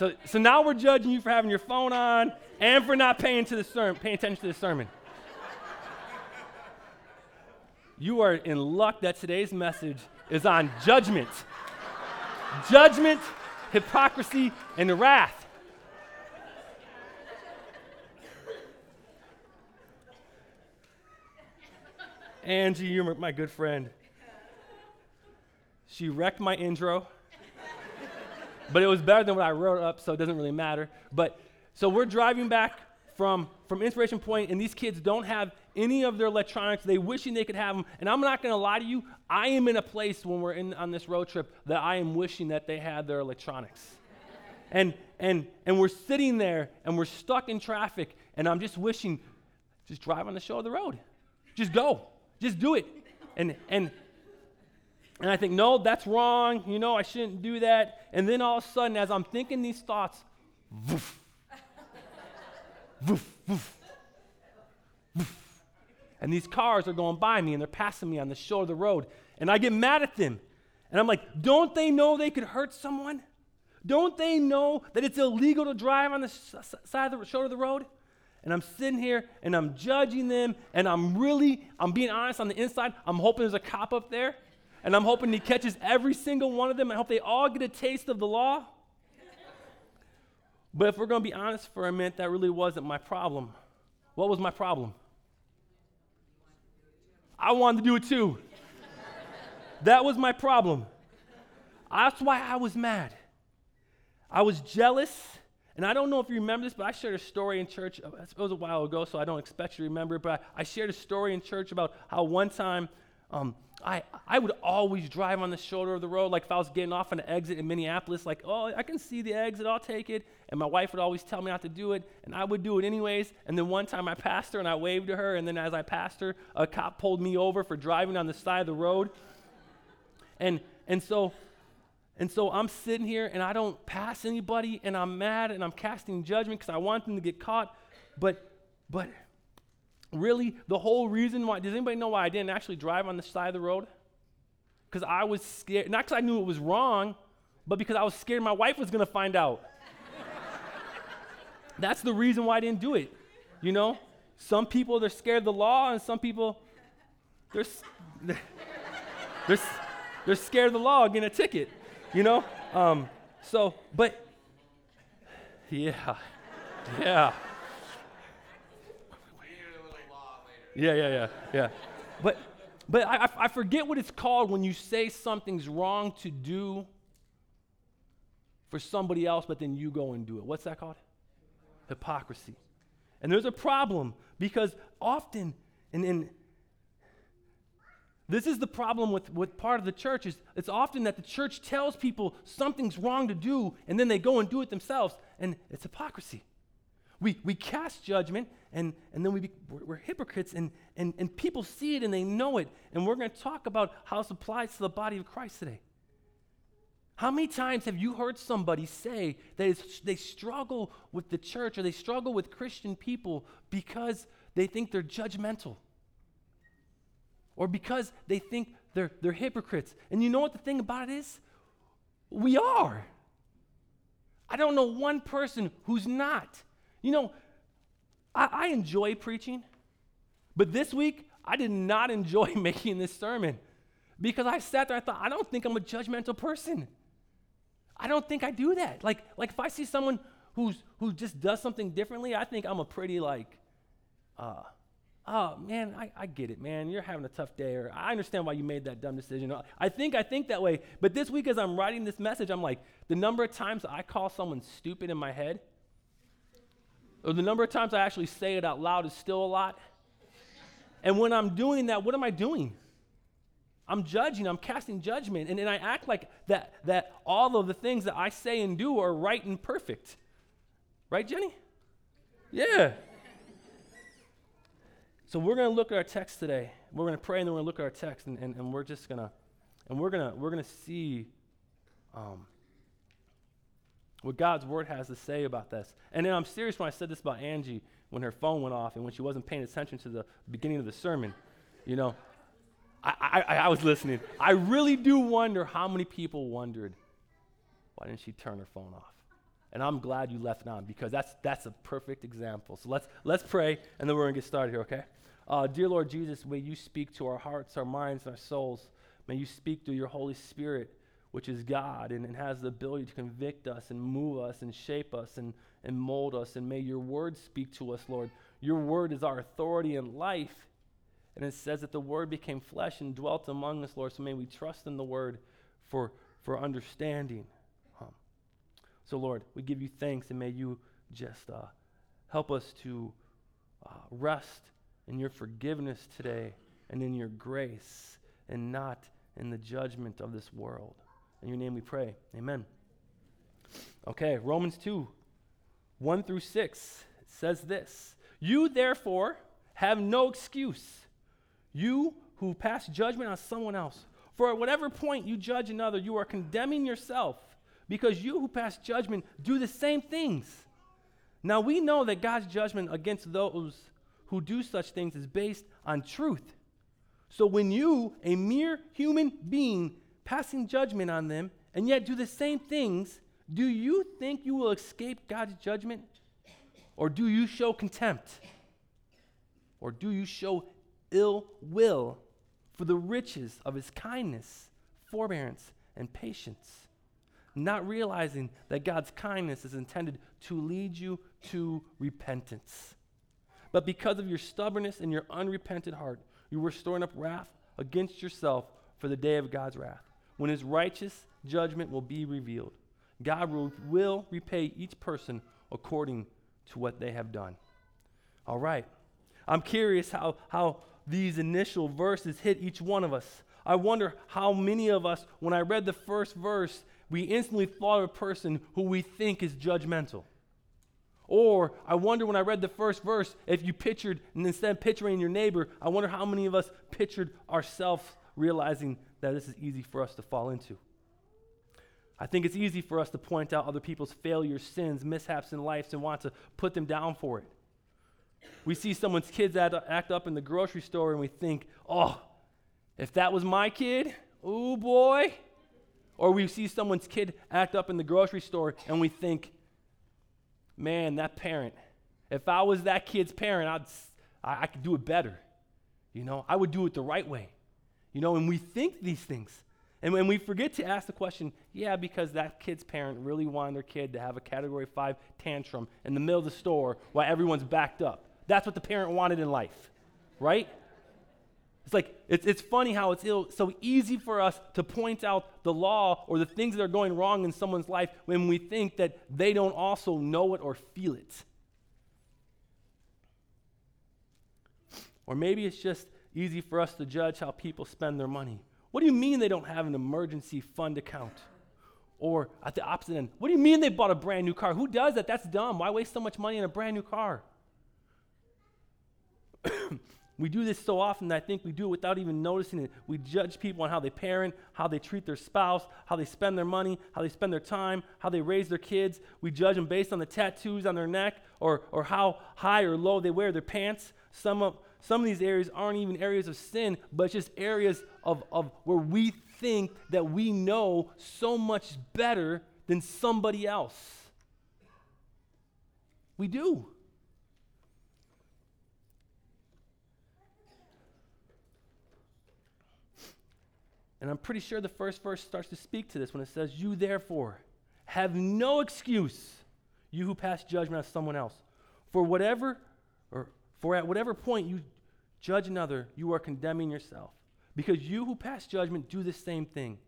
So, so now we're judging you for having your phone on and for not paying, to the sermon, paying attention to the sermon. You are in luck that today's message is on judgment. judgment, hypocrisy, and wrath. Angie, you're my good friend. She wrecked my intro, but it was better than what I wrote up, so it doesn't really matter. But so we're driving back from, from Inspiration Point, and these kids don't have any of their electronics. They wishing they could have them. And I'm not going to lie to you, I am in a place when we're in, on this road trip that I am wishing that they had their electronics. and, and, and we're sitting there and we're stuck in traffic, and I'm just wishing, just drive on the show of the road. Just go. Just do it. And, and, and I think, no, that's wrong. You know, I shouldn't do that. And then all of a sudden, as I'm thinking these thoughts, woof, woof, woof, woof. And these cars are going by me and they're passing me on the shore of the road. And I get mad at them. And I'm like, don't they know they could hurt someone? Don't they know that it's illegal to drive on the side of the shore of the road? and I'm sitting here and I'm judging them and I'm really, I'm being honest on the inside. I'm hoping there's a cop up there and I'm hoping he catches every single one of them. I hope they all get a taste of the law. But if we're going to be honest for a minute, that really wasn't my problem. What was my problem? I wanted to do it too. that was my problem. That's why I was mad. I was jealous and I don't know if you remember this, but I shared a story in church. It was a while ago, so I don't expect you to remember it. But I, I shared a story in church about how one time um, I, I would always drive on the shoulder of the road, like if I was getting off an exit in Minneapolis, like, oh, I can see the exit, I'll take it. And my wife would always tell me not to do it, and I would do it anyways. And then one time I passed her and I waved to her, and then as I passed her, a cop pulled me over for driving on the side of the road. And, and so and so I'm sitting here and I don't pass anybody and I'm mad and I'm casting judgment because I want them to get caught. But, but really, the whole reason why, does anybody know why I didn't actually drive on the side of the road? Because I was scared, not because I knew it was wrong, but because I was scared my wife was going to find out. That's the reason why I didn't do it. You know, some people, they're scared of the law, and some people, they're, they're, they're scared of the law getting a ticket you know? Um, so, but, yeah, yeah. Yeah, yeah, yeah, yeah. But, but I, I forget what it's called when you say something's wrong to do for somebody else, but then you go and do it. What's that called? Hypocrisy. And there's a problem because often, and, and this is the problem with, with part of the church is it's often that the church tells people something's wrong to do and then they go and do it themselves and it's hypocrisy we, we cast judgment and, and then we be, we're, we're, hypocrites and, and, and people see it and they know it and we're going to talk about how this applies to the body of christ today how many times have you heard somebody say that they struggle with the church or they struggle with christian people because they think they're judgmental or because they think they're, they're hypocrites. And you know what the thing about it is? We are. I don't know one person who's not. You know, I, I enjoy preaching, but this week I did not enjoy making this sermon because I sat there, I thought, I don't think I'm a judgmental person. I don't think I do that. Like, like if I see someone who's who just does something differently, I think I'm a pretty like uh, oh man I, I get it man you're having a tough day or i understand why you made that dumb decision i think i think that way but this week as i'm writing this message i'm like the number of times i call someone stupid in my head or the number of times i actually say it out loud is still a lot. And when i'm doing that what am i doing? I'm judging i'm casting judgment and, and i act like that that all of the things that i say and do are right and perfect. Right jenny? Yeah. So we're going to look at our text today. We're going to pray and then we're going to look at our text and, and, and we're just going to, and we're going to, we're going to see um, what God's word has to say about this. And then I'm serious when I said this about Angie when her phone went off and when she wasn't paying attention to the beginning of the sermon. You know, I, I, I was listening. I really do wonder how many people wondered, why didn't she turn her phone off? And I'm glad you left it on because that's, that's a perfect example. So let's, let's pray, and then we're going to get started here, okay? Uh, dear Lord Jesus, may you speak to our hearts, our minds, and our souls. May you speak through your Holy Spirit, which is God and, and has the ability to convict us and move us and shape us and, and mold us. And may your word speak to us, Lord. Your word is our authority in life. And it says that the word became flesh and dwelt among us, Lord. So may we trust in the word for, for understanding. Um, so, Lord, we give you thanks and may you just uh, help us to uh, rest in your forgiveness today and in your grace and not in the judgment of this world. In your name we pray. Amen. Okay, Romans 2 1 through 6 says this You therefore have no excuse, you who pass judgment on someone else. For at whatever point you judge another, you are condemning yourself, because you who pass judgment do the same things. Now we know that God's judgment against those who do such things is based on truth. So when you, a mere human being, passing judgment on them, and yet do the same things, do you think you will escape God's judgment? Or do you show contempt? Or do you show ill will for the riches of his kindness, forbearance, and patience? Not realizing that God's kindness is intended to lead you to repentance. But because of your stubbornness and your unrepentant heart, you were storing up wrath against yourself for the day of God's wrath, when his righteous judgment will be revealed. God will, will repay each person according to what they have done. All right. I'm curious how, how these initial verses hit each one of us. I wonder how many of us, when I read the first verse, we instantly thought of a person who we think is judgmental. Or I wonder when I read the first verse, if you pictured, and instead of picturing your neighbor, I wonder how many of us pictured ourselves realizing that this is easy for us to fall into. I think it's easy for us to point out other people's failures, sins, mishaps in life, and want to put them down for it. We see someone's kids act up in the grocery store and we think, oh, if that was my kid, oh boy. Or we see someone's kid act up in the grocery store and we think, man, that parent, if I was that kid's parent, I'd, I, I could do it better. You know, I would do it the right way. You know, and we think these things. And when we forget to ask the question, yeah, because that kid's parent really wanted their kid to have a category five tantrum in the middle of the store while everyone's backed up. That's what the parent wanted in life, right? It's like, it's, it's funny how it's Ill, so easy for us to point out the law or the things that are going wrong in someone's life when we think that they don't also know it or feel it. Or maybe it's just easy for us to judge how people spend their money. What do you mean they don't have an emergency fund account? Or at the opposite end, what do you mean they bought a brand new car? Who does that? That's dumb. Why waste so much money on a brand new car? We do this so often that I think we do it without even noticing it. We judge people on how they parent, how they treat their spouse, how they spend their money, how they spend their time, how they raise their kids. We judge them based on the tattoos on their neck or, or how high or low they wear their pants. Some of, some of these areas aren't even areas of sin, but just areas of, of where we think that we know so much better than somebody else. We do. And I'm pretty sure the first verse starts to speak to this when it says, You therefore have no excuse, you who pass judgment on someone else. For whatever, or for at whatever point you judge another, you are condemning yourself. Because you who pass judgment do the same thing.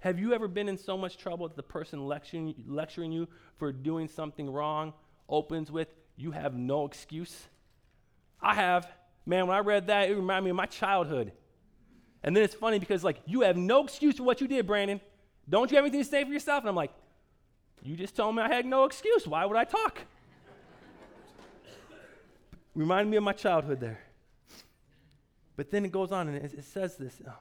Have you ever been in so much trouble that the person lecturing, lecturing you for doing something wrong opens with, You have no excuse? I have. Man, when I read that, it reminded me of my childhood. And then it's funny because, like, you have no excuse for what you did, Brandon. Don't you have anything to say for yourself? And I'm like, you just told me I had no excuse. Why would I talk? Reminded me of my childhood there. But then it goes on and it, it says this um,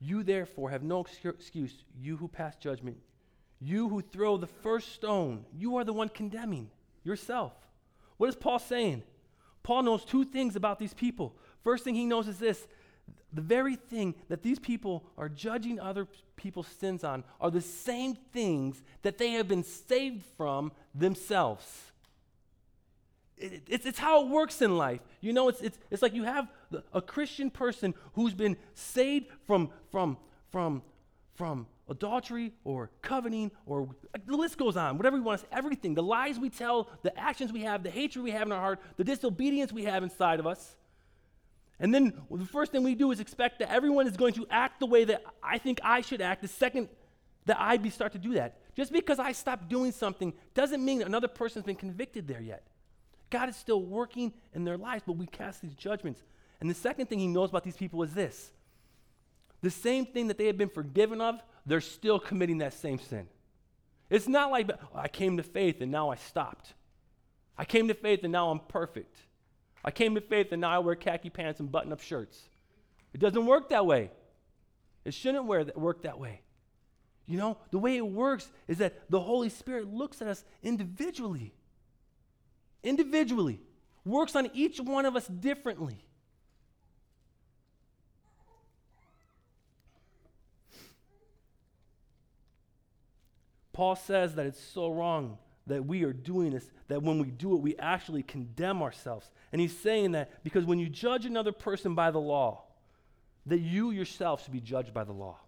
You therefore have no excuse, you who pass judgment, you who throw the first stone, you are the one condemning yourself. What is Paul saying? Paul knows two things about these people. First thing he knows is this the very thing that these people are judging other people's sins on are the same things that they have been saved from themselves. It, it's, it's how it works in life. You know, it's, it's, it's like you have a Christian person who's been saved from, from, from, from adultery or coveting or the list goes on, whatever we want to say, everything. The lies we tell, the actions we have, the hatred we have in our heart, the disobedience we have inside of us. And then well, the first thing we do is expect that everyone is going to act the way that I think I should act. The second that I be start to do that. Just because I stop doing something doesn't mean another person's been convicted there yet. God is still working in their lives, but we cast these judgments. And the second thing he knows about these people is this the same thing that they have been forgiven of, they're still committing that same sin. It's not like, oh, I came to faith and now I stopped. I came to faith and now I'm perfect. I came to faith and now I wear khaki pants and button up shirts. It doesn't work that way. It shouldn't work that way. You know, the way it works is that the Holy Spirit looks at us individually. Individually. Works on each one of us differently. Paul says that it's so wrong that we are doing this, that when we do it, we actually condemn ourselves. And he's saying that because when you judge another person by the law, that you yourself should be judged by the law.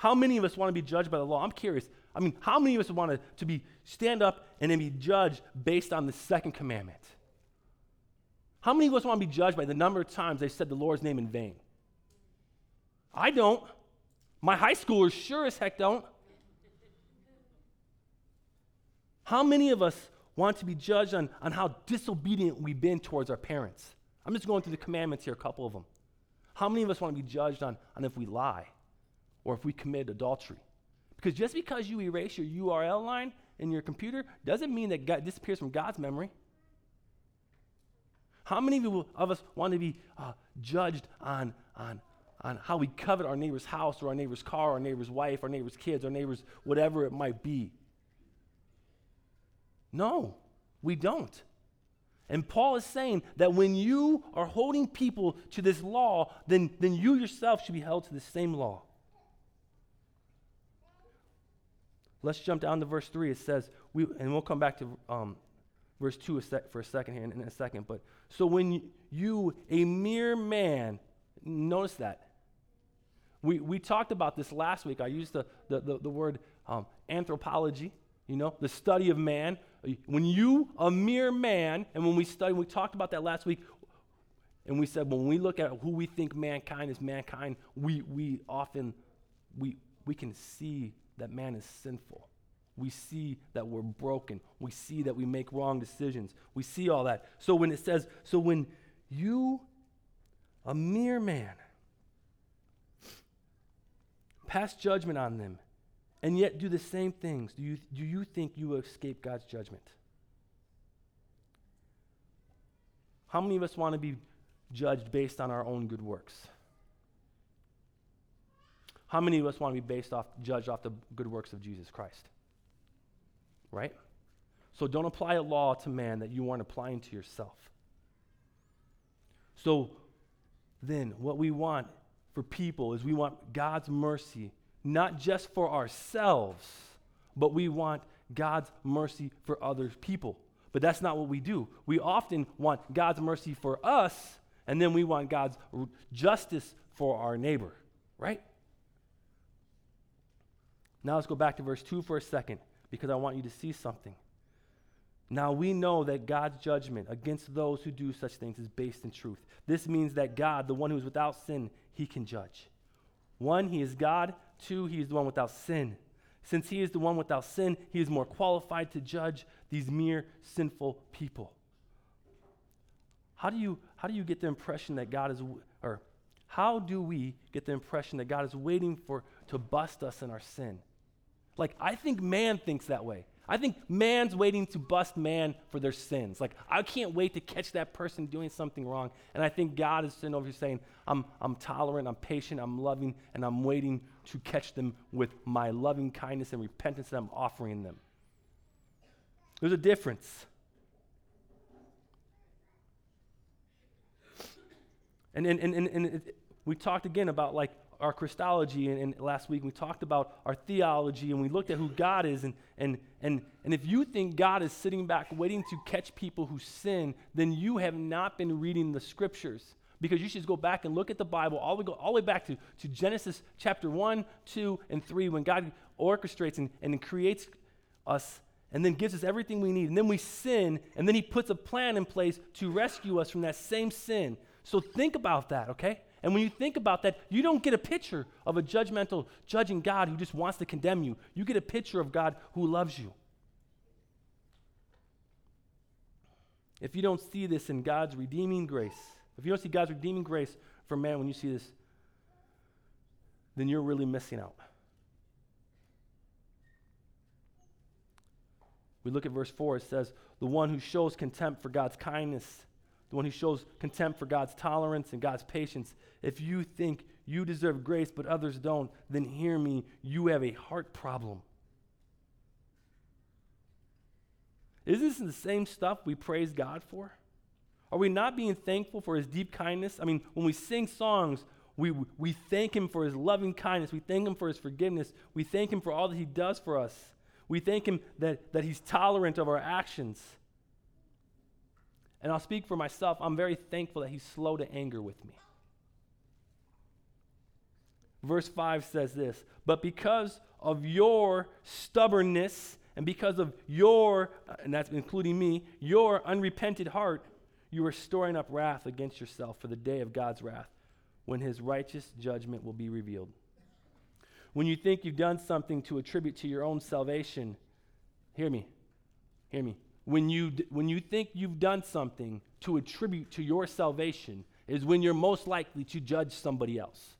How many of us want to be judged by the law? I'm curious. I mean, how many of us want to, to be stand up and then be judged based on the second commandment? How many of us want to be judged by the number of times they said the Lord's name in vain? I don't. My high schoolers sure as heck don't. How many of us want to be judged on, on how disobedient we've been towards our parents? I'm just going through the commandments here, a couple of them. How many of us want to be judged on, on if we lie or if we commit adultery? Because just because you erase your URL line in your computer doesn't mean that God disappears from God's memory. How many of us want to be uh, judged on, on, on how we covet our neighbor's house or our neighbor's car, our neighbor's wife, our neighbor's kids, our neighbor's whatever it might be? No, we don't. And Paul is saying that when you are holding people to this law, then, then you yourself should be held to the same law. Let's jump down to verse 3. It says, we, and we'll come back to um, verse 2 a sec, for a second here in, in a second. But so when you, a mere man, notice that. We, we talked about this last week. I used the, the, the, the word um, anthropology, you know, the study of man. When you, a mere man, and when we studied, we talked about that last week, and we said when we look at who we think mankind is mankind, we, we often, we, we can see that man is sinful. We see that we're broken. We see that we make wrong decisions. We see all that. So when it says, so when you, a mere man, pass judgment on them and yet do the same things, do you, do you think you will escape God's judgment? How many of us want to be judged based on our own good works? How many of us want to be based off, judged off the good works of Jesus Christ? Right? So don't apply a law to man that you aren't applying to yourself. So then, what we want for people is we want God's mercy not just for ourselves, but we want God's mercy for other people. But that's not what we do. We often want God's mercy for us, and then we want God's justice for our neighbor, right? Now let's go back to verse 2 for a second, because I want you to see something. Now we know that God's judgment against those who do such things is based in truth. This means that God, the one who is without sin, he can judge. One, he is God. Two, he is the one without sin. Since he is the one without sin, he is more qualified to judge these mere sinful people. How do you, how do you get the impression that God is, or how do we get the impression that God is waiting for to bust us in our sin? Like, I think man thinks that way. I think man's waiting to bust man for their sins. Like, I can't wait to catch that person doing something wrong. And I think God is sitting over here saying, I'm, I'm tolerant, I'm patient, I'm loving, and I'm waiting to catch them with my loving kindness and repentance that I'm offering them. There's a difference. And, and, and, and, and we talked again about like our Christology, and, and, last week we talked about our theology, and we looked at who God is. And, and, and, and if you think God is sitting back waiting to catch people who sin, then you have not been reading the scriptures. Because you should go back and look at the Bible, all the, way, all the way back to, to Genesis chapter 1, 2, and 3, when God orchestrates and, and creates us and then gives us everything we need. And then we sin, and then He puts a plan in place to rescue us from that same sin. So think about that, okay? And when you think about that, you don't get a picture of a judgmental, judging God who just wants to condemn you. You get a picture of God who loves you. If you don't see this in God's redeeming grace, if you don't see God's redeeming grace for man when you see this, then you're really missing out. We look at verse 4, it says, The one who shows contempt for God's kindness the one who shows contempt for God's tolerance and God's patience. If you think you deserve grace but others don't, then hear me, you have a heart problem. Isn't this the same stuff we praise God for? Are we not being thankful for his deep kindness? I mean, when we sing songs, we, we thank him for his loving kindness. We thank him for his forgiveness. We thank him for all that he does for us. We thank him that, that he's tolerant of our actions. And I'll speak for myself. I'm very thankful that he's slow to anger with me. Verse 5 says this But because of your stubbornness and because of your, and that's including me, your unrepented heart, you are storing up wrath against yourself for the day of God's wrath when his righteous judgment will be revealed. When you think you've done something to attribute to your own salvation, hear me, hear me when you, when you think you've done something to attribute to your salvation is when you're most likely to judge somebody else.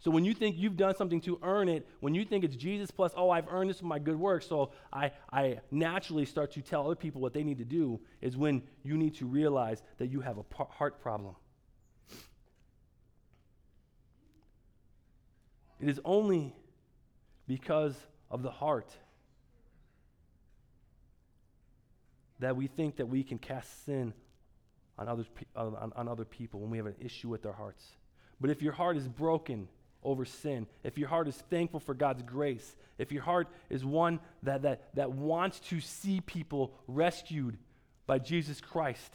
So when you think you've done something to earn it, when you think it's Jesus plus, oh, I've earned this with my good work, so I, I naturally start to tell other people what they need to do, is when you need to realize that you have a heart problem. It is only because of the heart that we think that we can cast sin on, others, on, on other people when we have an issue with our hearts. But if your heart is broken over sin, if your heart is thankful for God's grace, if your heart is one that, that, that wants to see people rescued by Jesus Christ,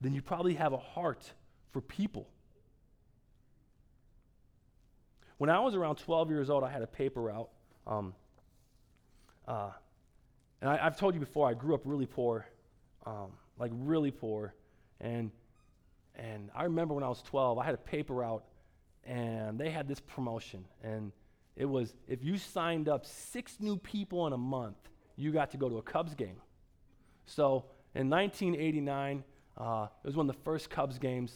then you probably have a heart for people. When I was around 12 years old, I had a paper route. Um, uh, and I, have told you before, I grew up really poor, um, like really poor. And, and I remember when I was 12, I had a paper route, and they had this promotion. And it was if you signed up six new people in a month, you got to go to a Cubs game. So in 1989, uh, it was one of the first Cubs games,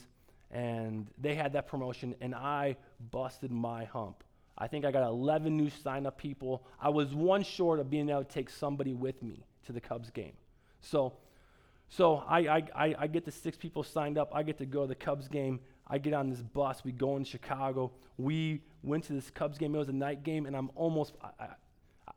and they had that promotion, and I busted my hump. I think I got 11 new sign up people. I was one short of being able to take somebody with me to the Cubs game. So, so I, I, I, get the six people signed up. I get to go to the Cubs game. I get on this bus. We go in Chicago. We went to this Cubs game. It was a night game, and I'm almost, I, I,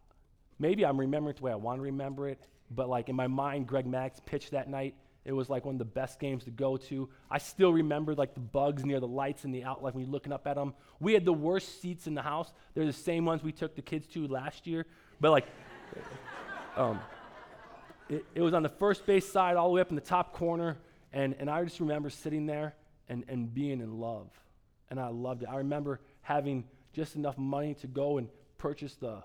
maybe I'm remembering it the way I want to remember it, but like in my mind, Greg Maddux pitched that night. It was like one of the best games to go to. I still remember like the bugs near the lights in the outlet when you're looking up at them. We had the worst seats in the house. They're the same ones we took the kids to last year. But like, um, it, it, was on the first base side all the way up in the top corner. And, and I just remember sitting there and, and being in love. And I loved it. I remember having just enough money to go and purchase the,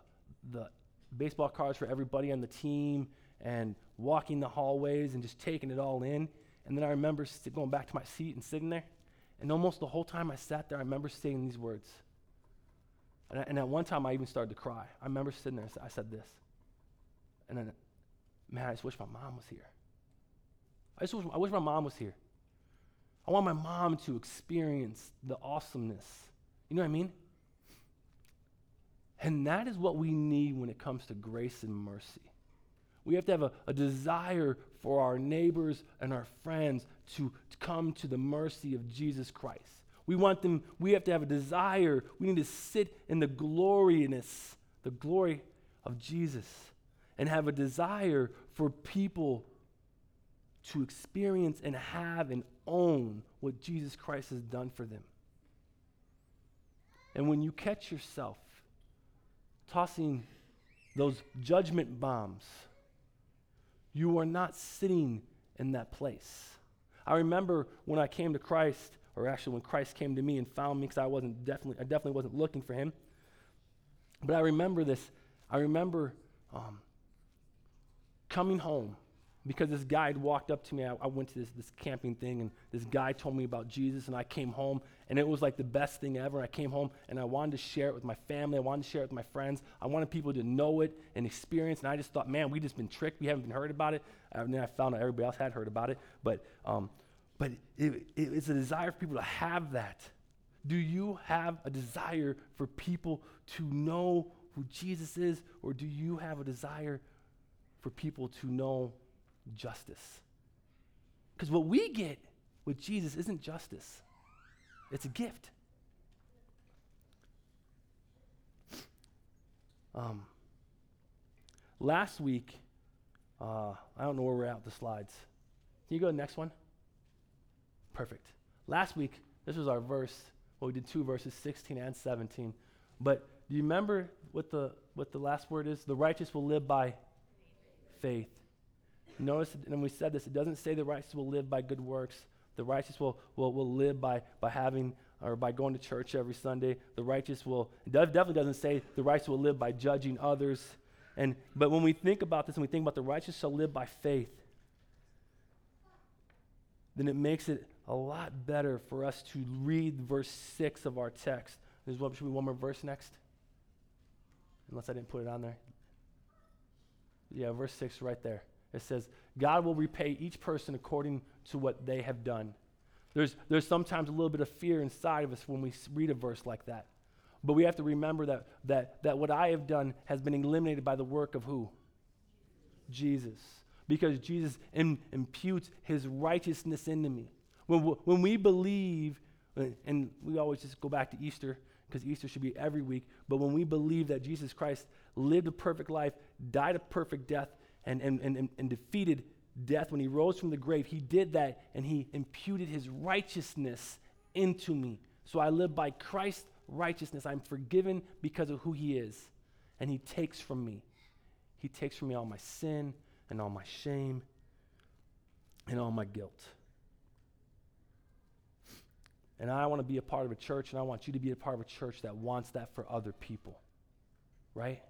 the baseball cards for everybody on the team and walking the hallways and just taking it all in. And then I remember going back to my seat and sitting there. And almost the whole time I sat there, I remember saying these words. And, I, and at one time, I even started to cry. I remember sitting there, and I said this. And then, man, I just wish my mom was here. I just wish, I wish my mom was here. I want my mom to experience the awesomeness. You know what I mean? And that is what we need when it comes to grace and mercy. We have to have a, a desire for our neighbors and our friends to, to come to the mercy of Jesus Christ. We want them, we have to have a desire. We need to sit in the gloriness, the glory of Jesus, and have a desire for people to experience and have and own what Jesus Christ has done for them. And when you catch yourself tossing those judgment bombs, you are not sitting in that place. I remember when I came to Christ, or actually when Christ came to me and found me, because I wasn't definitely, I definitely wasn't looking for him. But I remember this. I remember um, coming home because this guy had walked up to me. I, I, went to this, this camping thing, and this guy told me about Jesus, and I came home, and it was like the best thing ever. I came home, and I wanted to share it with my family. I wanted to share it with my friends. I wanted people to know it and experience, and I just thought, man, we just been tricked. We haven't been heard about it. And then I found out everybody else had heard about it. But, um, but it, it, it's a desire for people to have that. Do you have a desire for people to know who Jesus is, or do you have a desire for people to know justice. Because what we get with Jesus isn't justice, it's a gift. Um, last week, uh, I don't know where we're at with the slides. Can you go to the next one? Perfect. Last week, this was our verse. Well, we did two verses, 16 and 17. But do you remember what the, what the last word is? The righteous will live by faith. Notice, and we said this, it doesn't say the righteous will live by good works. The righteous will, will, will live by, by having or by going to church every Sunday. The righteous will, it definitely doesn't say the righteous will live by judging others. And, but when we think about this and we think about the righteous shall live by faith, then it makes it a lot better for us to read verse 6 of our text. There's one, should we one more verse next? Unless I didn't put it on there. Yeah, verse 6 right there. It says, God will repay each person according to what they have done. There's, there's sometimes a little bit of fear inside of us when we read a verse like that. But we have to remember that, that, that what I have done has been eliminated by the work of who? Jesus. Because Jesus Im- imputes his righteousness into me. When, when we believe, uh, and we always just go back to Easter, because Easter should be every week, but when we believe that Jesus Christ lived a perfect life, died a perfect death, and, and, and, and defeated death when he rose from the grave, he did that and he imputed his righteousness into me. So I live by Christ's righteousness. I'm forgiven because of who he is. And he takes from me. He takes from me all my sin and all my shame and all my guilt. And I want to be a part of a church, and I want you to be a part of a church that wants that for other people. Right?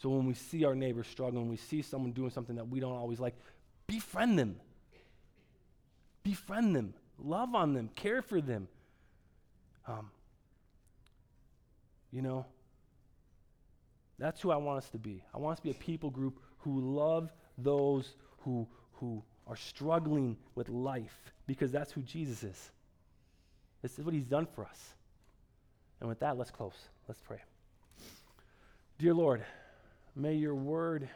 So when we see our neighbor struggling, we see someone doing something that we don't always like, befriend them. Befriend them. Love on them. Care for them. Um, you know, that's who I want us to be. I want us to be a people group who love those who, who are struggling with life because that's who Jesus is. This is what he's done for us. And with that, let's close. Let's pray. Dear Lord, May your word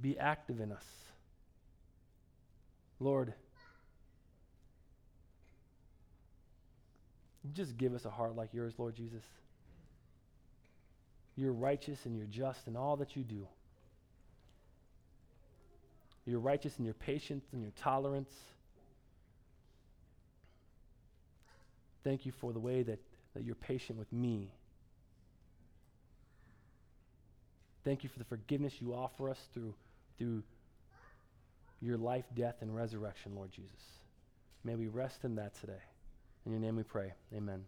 be active in us. Lord, just give us a heart like yours, Lord Jesus. You're righteous and you're just in all that you do. You're righteous in your patience and your tolerance. Thank you for the way that, that you're patient with me. Thank you for the forgiveness you offer us through, through your life, death, and resurrection, Lord Jesus. May we rest in that today. In your name we pray. Amen.